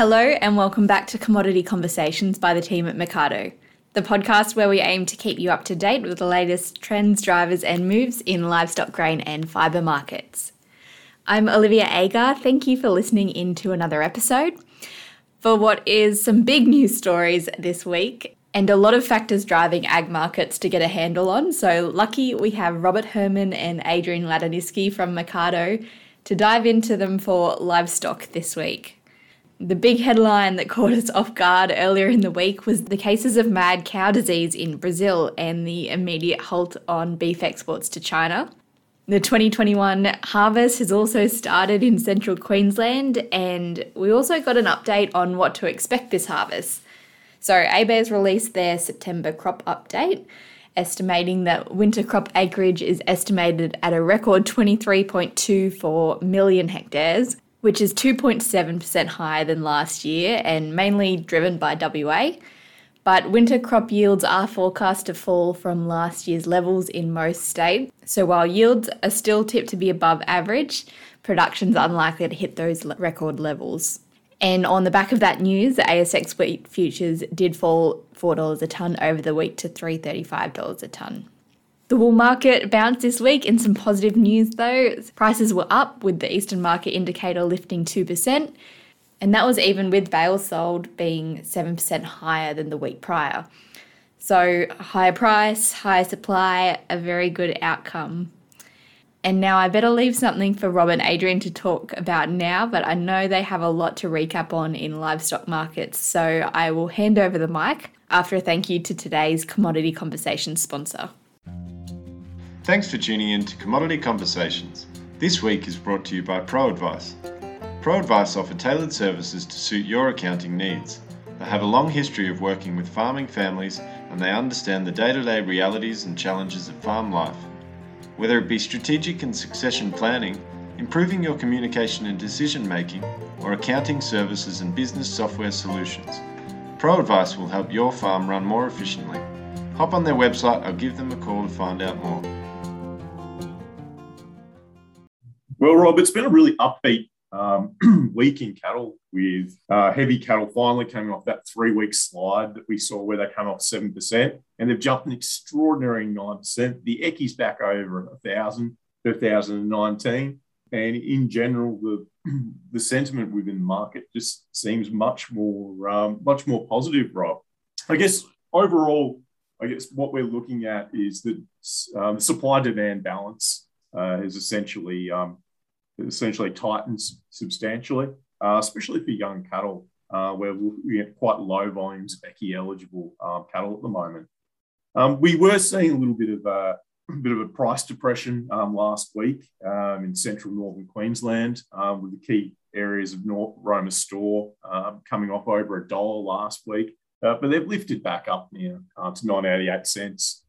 Hello, and welcome back to Commodity Conversations by the team at Mecardo, the podcast where we aim to keep you up to date with the latest trends, drivers, and moves in livestock, grain, and fibre markets. I'm Olivia Agar. Thank you for listening in to another episode. For what is some big news stories this week, and a lot of factors driving ag markets to get a handle on. So, lucky we have Robert Herrmann and Adrian Ladaniwskyj from Mecardo to dive into them for livestock this week. The big headline that caught us off guard earlier in the week was the cases of mad cow disease in Brazil and the immediate halt on beef exports to China. The 2021 harvest has also started in central Queensland, and we also got an update on what to expect this harvest. So, ABARES released their September crop update, estimating that winter crop acreage is estimated at a record 23.24 million hectares, which is 2.7% higher than last year and mainly driven by WA. But winter crop yields are forecast to fall from last year's levels in most states. So while yields are still tipped to be above average, production's unlikely to hit those record levels. And on the back of that news, the ASX wheat futures did fall $4 a tonne over the week to $335 a tonne. The wool market bounced this week in some positive news though. Prices were up with the Eastern Market Indicator lifting 2%, and that was even with bales sold being 7% higher than the week prior. So, higher price, higher supply, a very good outcome. And now I better leave something for Rob and Adrian to talk about now, but I know they have a lot to recap on in livestock markets, so I will hand over the mic after a thank you to today's Commodity Conversation sponsor. Thanks for tuning in to Commodity Conversations. This week is brought to you by ProAdvice. ProAdvice offer tailored services to suit your accounting needs. They have a long history of working with farming families and they understand the day to day realities and challenges of farm life. Whether it be strategic and succession planning, improving your communication and decision making, or accounting services and business software solutions, ProAdvice will help your farm run more efficiently. Hop on their website or give them a call to find out more. Well, Rob, it's been a really upbeat um, week in cattle with uh, heavy cattle finally coming off that three week slide that we saw where they come off 7%, and they've jumped an extraordinary 9%. The EYCI's back over 1,000 for 2019. And in general, the, the sentiment within the market just seems much more, um, much more positive, Rob. I guess overall, I guess what we're looking at is that um, supply demand balance uh, is essentially um, essentially tightens substantially, uh, especially for young cattle, uh, where we get quite low volumes of EYCI eligible um, cattle at the moment. Um, we were seeing a little bit of a, a bit of a price depression um, last week um, in central northern Queensland, um, with the key areas of North Roma store um, coming off over a dollar last week. Uh, but they've lifted back up now uh, to 988 cents.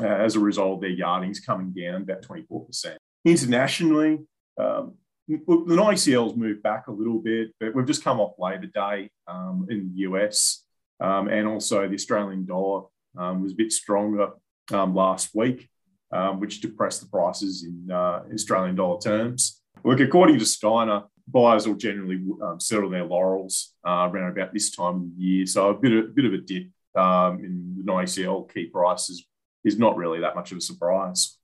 Uh, as a result their yardings coming down about 24%. Internationally, um, the ICL's moved back a little bit, but we've just come off Labor Day um, in the US, um, and also the Australian dollar um, was a bit stronger um, last week, um, which depressed the prices in uh, Australian dollar terms. Look, according to Steiner, buyers will generally settle their laurels uh, around about this time of year, so a bit of, a bit of a dip in the ICL key prices is not really that much of a surprise.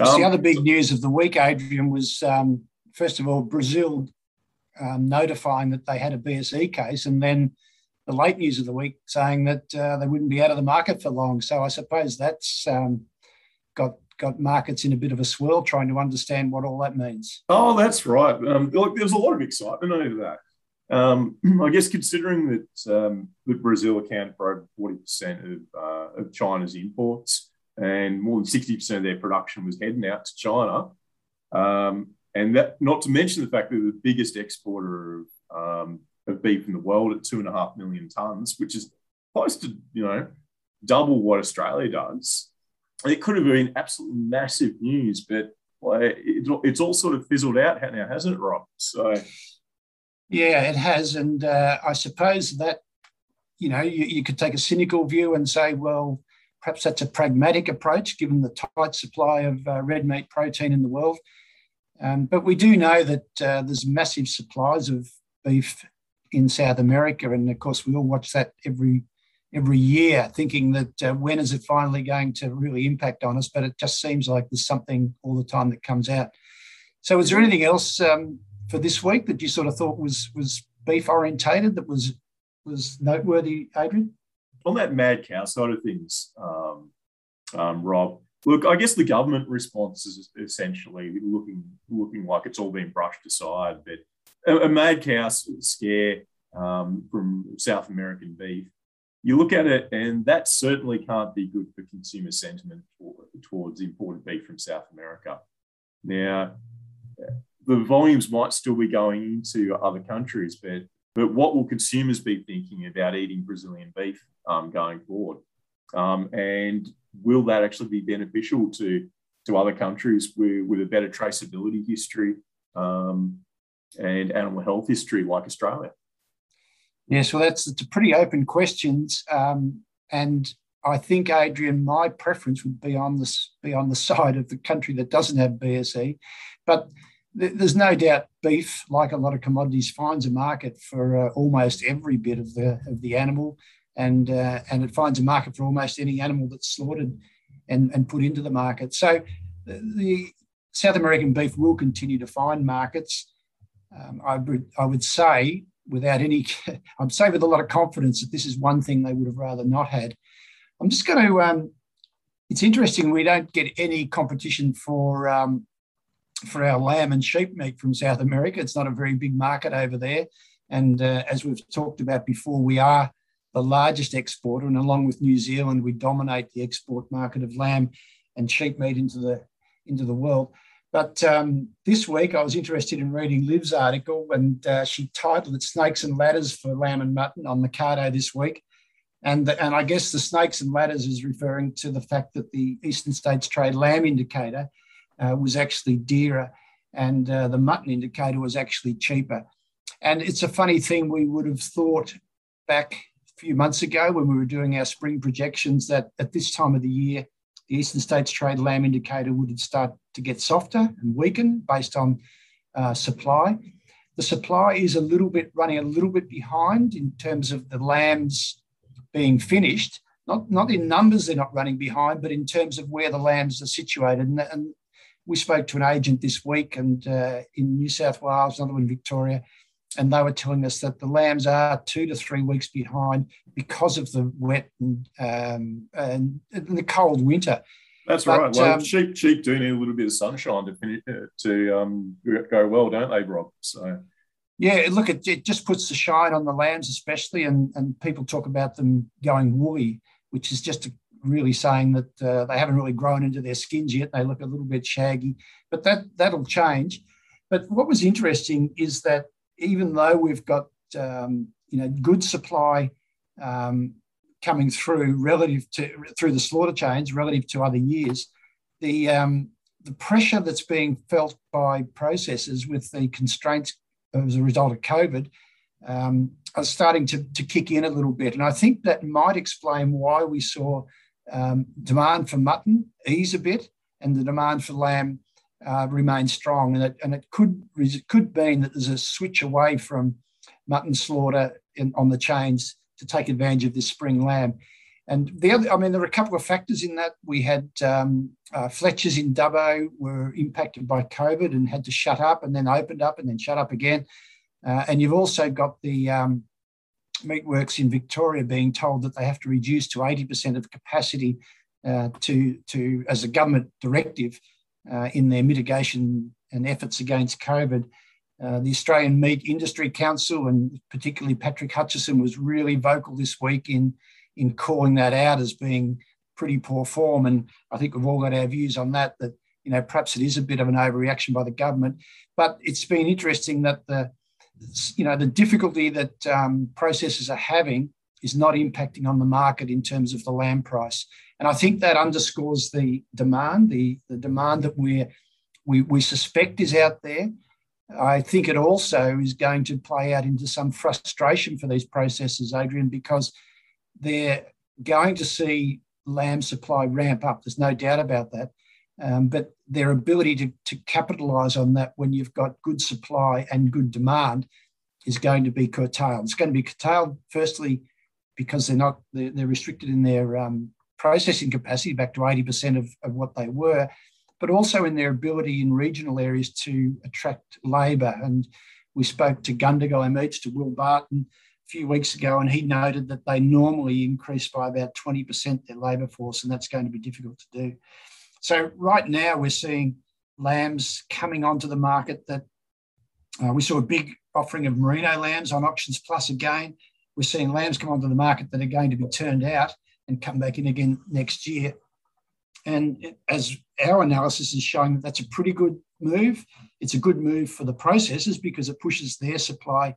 Um, the other big news of the week, Adrian, was um, first of all Brazil um, notifying that they had a BSE case, and then the late news of the week saying that uh, they wouldn't be out of the market for long. So I suppose that's um, got got markets in a bit of a swirl, trying to understand what all that means. Oh, that's right. Um, look, there was a lot of excitement over that. Um, I guess considering that um, that Brazil account for over forty percent of, uh, of China's imports, and more than 60% of their production was heading out to China. Um, and that, not to mention the fact that the biggest exporter of, um, of beef in the world at two and a half million tons, which is close to, you know, double what Australia does. It could have been absolutely massive news, but well, it, it's all sort of fizzled out now, hasn't it, Rob? So, yeah, it has. And uh, I suppose that, you know, you, you could take a cynical view and say, well, Perhaps that's a pragmatic approach given the tight supply of uh, red meat protein in the world. Um, but we do know that uh, there's massive supplies of beef in South America, and of course we all watch that every every year, thinking that uh, when is it finally going to really impact on us? But it just seems like there's something all the time that comes out. So, is there anything else um, for this week that you sort of thought was was beef orientated that was was noteworthy, Adrian? On that mad cow side of things, um, um, Rob. Look, I guess the government response is essentially looking looking like it's all been brushed aside. But a, a mad cow scare um, from South American beef, you look at it, and that certainly can't be good for consumer sentiment towards imported beef from South America. Now, the volumes might still be going into other countries, but but what will consumers be thinking about eating Brazilian beef um, going forward? Um, and will that actually be beneficial to, to other countries with, with a better traceability history um, and animal health history like Australia? Yes, well, that's a pretty open questions, um, and I think Adrian, my preference would be on this be on the side of the country that doesn't have BSE, but there's no doubt beef, like a lot of commodities, finds a market for uh, almost every bit of the of the animal, and uh, and it finds a market for almost any animal that's slaughtered and, and put into the market. So the South American beef will continue to find markets. Um, I would I would say without any, I'd say with a lot of confidence that this is one thing they would have rather not had. I'm just going to. Um, it's interesting we don't get any competition for um, for our lamb and sheep meat from South America. It's not a very big market over there. And uh, as we've talked about before, we are the largest exporter, and along with New Zealand, we dominate the export market of lamb and sheep meat into the into the world. But um, this week, I was interested in reading Liv's article, and uh, she titled it "Snakes and Ladders for Lamb and Mutton" on Mecardo this week. And, the, and I guess the snakes and ladders is referring to the fact that the Eastern States Trade Lamb Indicator uh, was actually dearer and uh, the mutton indicator was actually cheaper. And it's a funny thing, we would have thought back a few months ago when we were doing our spring projections that at this time of the year, the Eastern States Trade Lamb Indicator would start to get softer and weaken based on uh, supply. The supply is a little bit running a little bit behind in terms of the lambs being finished. Not, not in numbers, they're not running behind, but in terms of where the lambs are situated. And, and we spoke to an agent this week and uh, in New South Wales, another one in Victoria, and they were telling us that the lambs are two to three weeks behind because of the wet and, um, and, and the cold winter. That's but, right. Well, um, sheep sheep do need a little bit of sunshine to finish, uh, to um, go well, don't they, Rob? So. Yeah, look, it, it just puts the shine on the lambs, especially, and, and people talk about them going woolly, which is just a really saying that uh, they haven't really grown into their skins yet. They look a little bit shaggy, but that that'll change. But what was interesting is that even though we've got um, you know good supply um, coming through relative to through the slaughter chains relative to other years, the um, the pressure that's being felt by processors with the constraints as a result of COVID um, are starting to, to kick in a little bit. And I think that might explain why we saw um, demand for mutton ease a bit and the demand for lamb uh, remain strong. And it, and it could, it could mean that there's a switch away from mutton slaughter in, on the chains to take advantage of this spring lamb. And the other, I mean, there are a couple of factors in that. We had um, uh, Fletchers in Dubbo were impacted by COVID and had to shut up and then opened up and then shut up again. Uh, and you've also got the um, meatworks in Victoria being told that they have to reduce to 80% of capacity uh, to, to, as a government directive uh, in their mitigation and efforts against COVID. Uh, the Australian Meat Industry Council and particularly Patrick Hutchinson was really vocal this week in, in calling that out as being pretty poor form. And I think we've all got our views on that, that, you know, perhaps it is a bit of an overreaction by the government. But it's been interesting that the, you know, the difficulty that um, processors are having is not impacting on the market in terms of the lamb price. And I think that underscores the demand, the, the demand that we we, we suspect is out there. I think it also is going to play out into some frustration for these processors, Adrian, because they're going to see lamb supply ramp up. There's no doubt about that. Um, but their ability to, to capitalize on that when you've got good supply and good demand is going to be curtailed. It's going to be curtailed, firstly, because they're not they're, they're restricted in their um, processing capacity back to 80% of, of what they were, but also in their ability in regional areas to attract labour. And we spoke to Gundagai Meats, to Will Barton a few weeks ago, and he noted that they normally increase by about 20% their labour force, and that's going to be difficult to do. So right now we're seeing lambs coming onto the market that uh, we saw a big offering of merino lambs on Auctions Plus again. We're seeing lambs come onto the market that are going to be turned out and come back in again next year. And as our analysis is showing, that that's a pretty good move. It's a good move for the processors because it pushes their supply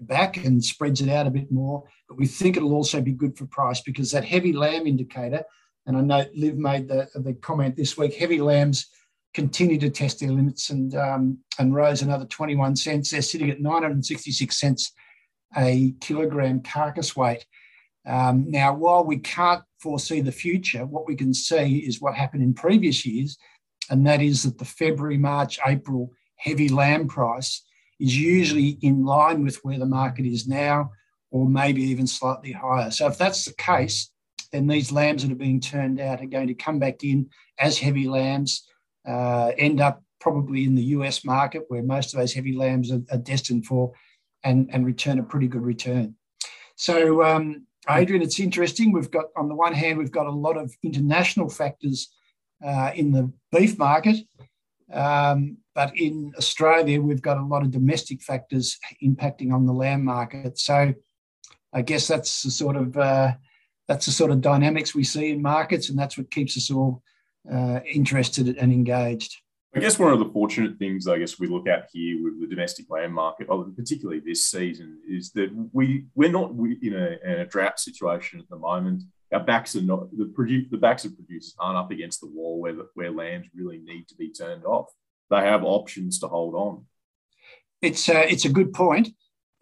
back and spreads it out a bit more. But we think it'll also be good for price because that heavy lamb indicator, and I know Liv made the, the comment this week, heavy lambs continue to test their limits and um, and rose another 21 cents. They're sitting at 966 cents a kilogram carcass weight. Um, now, while we can't foresee the future, what we can see is what happened in previous years, and that is that the February, March, April heavy lamb price is usually in line with where the market is now, or maybe even slightly higher. So, if that's the case, then these lambs that are being turned out are going to come back in as heavy lambs, uh, end up probably in the US market where most of those heavy lambs are, are destined for, and, and return a pretty good return. So, um, Adrian, it's interesting. We've got, on the one hand, we've got a lot of international factors uh, in the beef market, um, but in Australia, we've got a lot of domestic factors impacting on the lamb market. So, I guess that's the sort of uh, that's the sort of dynamics we see in markets, and that's what keeps us all uh, interested and engaged. I guess one of the fortunate things I guess we look at here with the domestic lamb market, particularly this season, is that we we're not in a, in a drought situation at the moment. Our backs are not the produce the backs of producers aren't up against the wall where where lambs really need to be turned off. They have options to hold on. It's uh, it's a good point.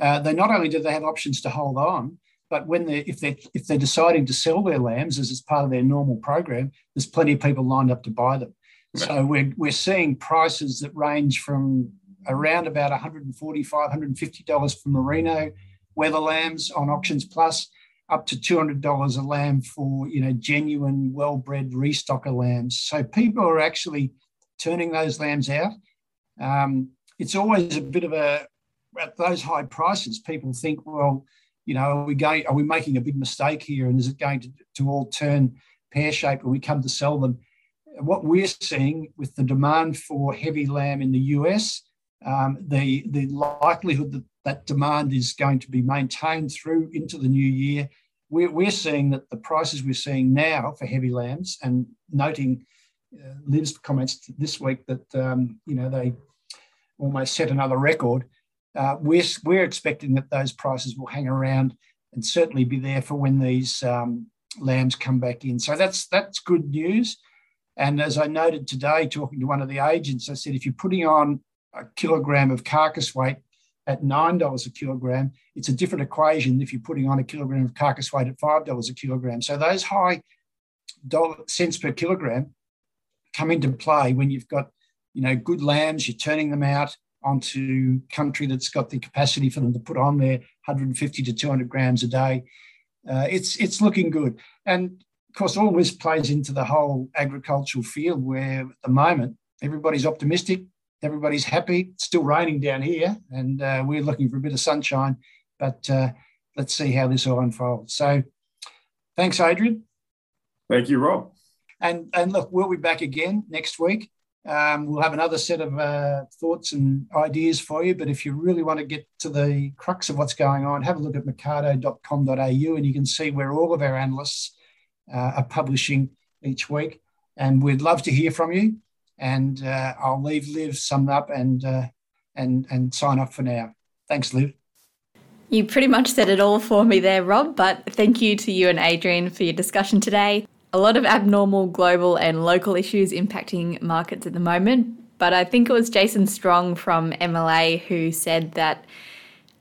Uh, they not only do they have options to hold on, but when they if they if they're deciding to sell their lambs as it's part of their normal program, there's plenty of people lined up to buy them. So we're, we're seeing prices that range from around about $145, $150 for merino wether lambs on Auctions Plus, up to $200 a lamb for you know genuine, well-bred restocker lambs. So people are actually turning those lambs out. Um, it's always a bit of a at those high prices. People think, well, you know, are we going? Are we making a big mistake here? And is it going to, to all turn pear shaped when we come to sell them? what we're seeing with the demand for heavy lamb in the US, um, the, the likelihood that that demand is going to be maintained through into the new year, we're, we're seeing that the prices we're seeing now for heavy lambs, and noting uh, Liv's comments this week that um, you know they almost set another record. Uh, we're, we're expecting that those prices will hang around and certainly be there for when these um, lambs come back in. So that's that's good news. And as I noted today, talking to one of the agents, I said, if you're putting on a kilogram of carcass weight at $9 a kilogram, it's a different equation if you're putting on a kilogram of carcass weight at $5 a kilogram. So those high dollar, cents per kilogram come into play when you've got, you know, good lambs, you're turning them out onto country that's got the capacity for them to put on there 150 to 200 grams a day. Uh, it's it's looking good. And of course, all this plays into the whole agricultural field where at the moment everybody's optimistic, everybody's happy. It's still raining down here, and uh, we're looking for a bit of sunshine. But uh, let's see how this all unfolds. So, thanks, Adrian. Thank you, Rob. And and look, we'll be back again next week. Um, we'll have another set of uh, thoughts and ideas for you. But if you really want to get to the crux of what's going on, have a look at mecardo.com.au and you can see where all of our analysts uh, are publishing each week. And we'd love to hear from you. And uh, I'll leave Liv sum up and, uh, and, and sign off for now. Thanks, Liv. You pretty much said it all for me there, Rob, but thank you to you and Adrian for your discussion today. A lot of abnormal global and local issues impacting markets at the moment, but I think it was Jason Strong from MLA who said that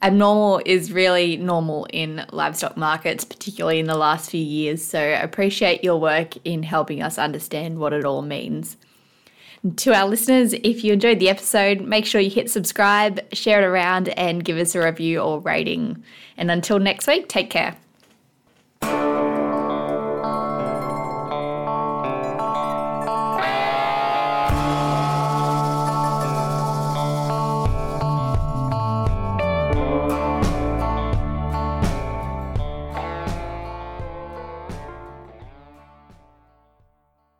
abnormal is really normal in livestock markets, particularly in the last few years. So I appreciate your work in helping us understand what it all means. To our listeners, if you enjoyed the episode, make sure you hit subscribe, share it around, and give us a review or rating. And until next week, take care.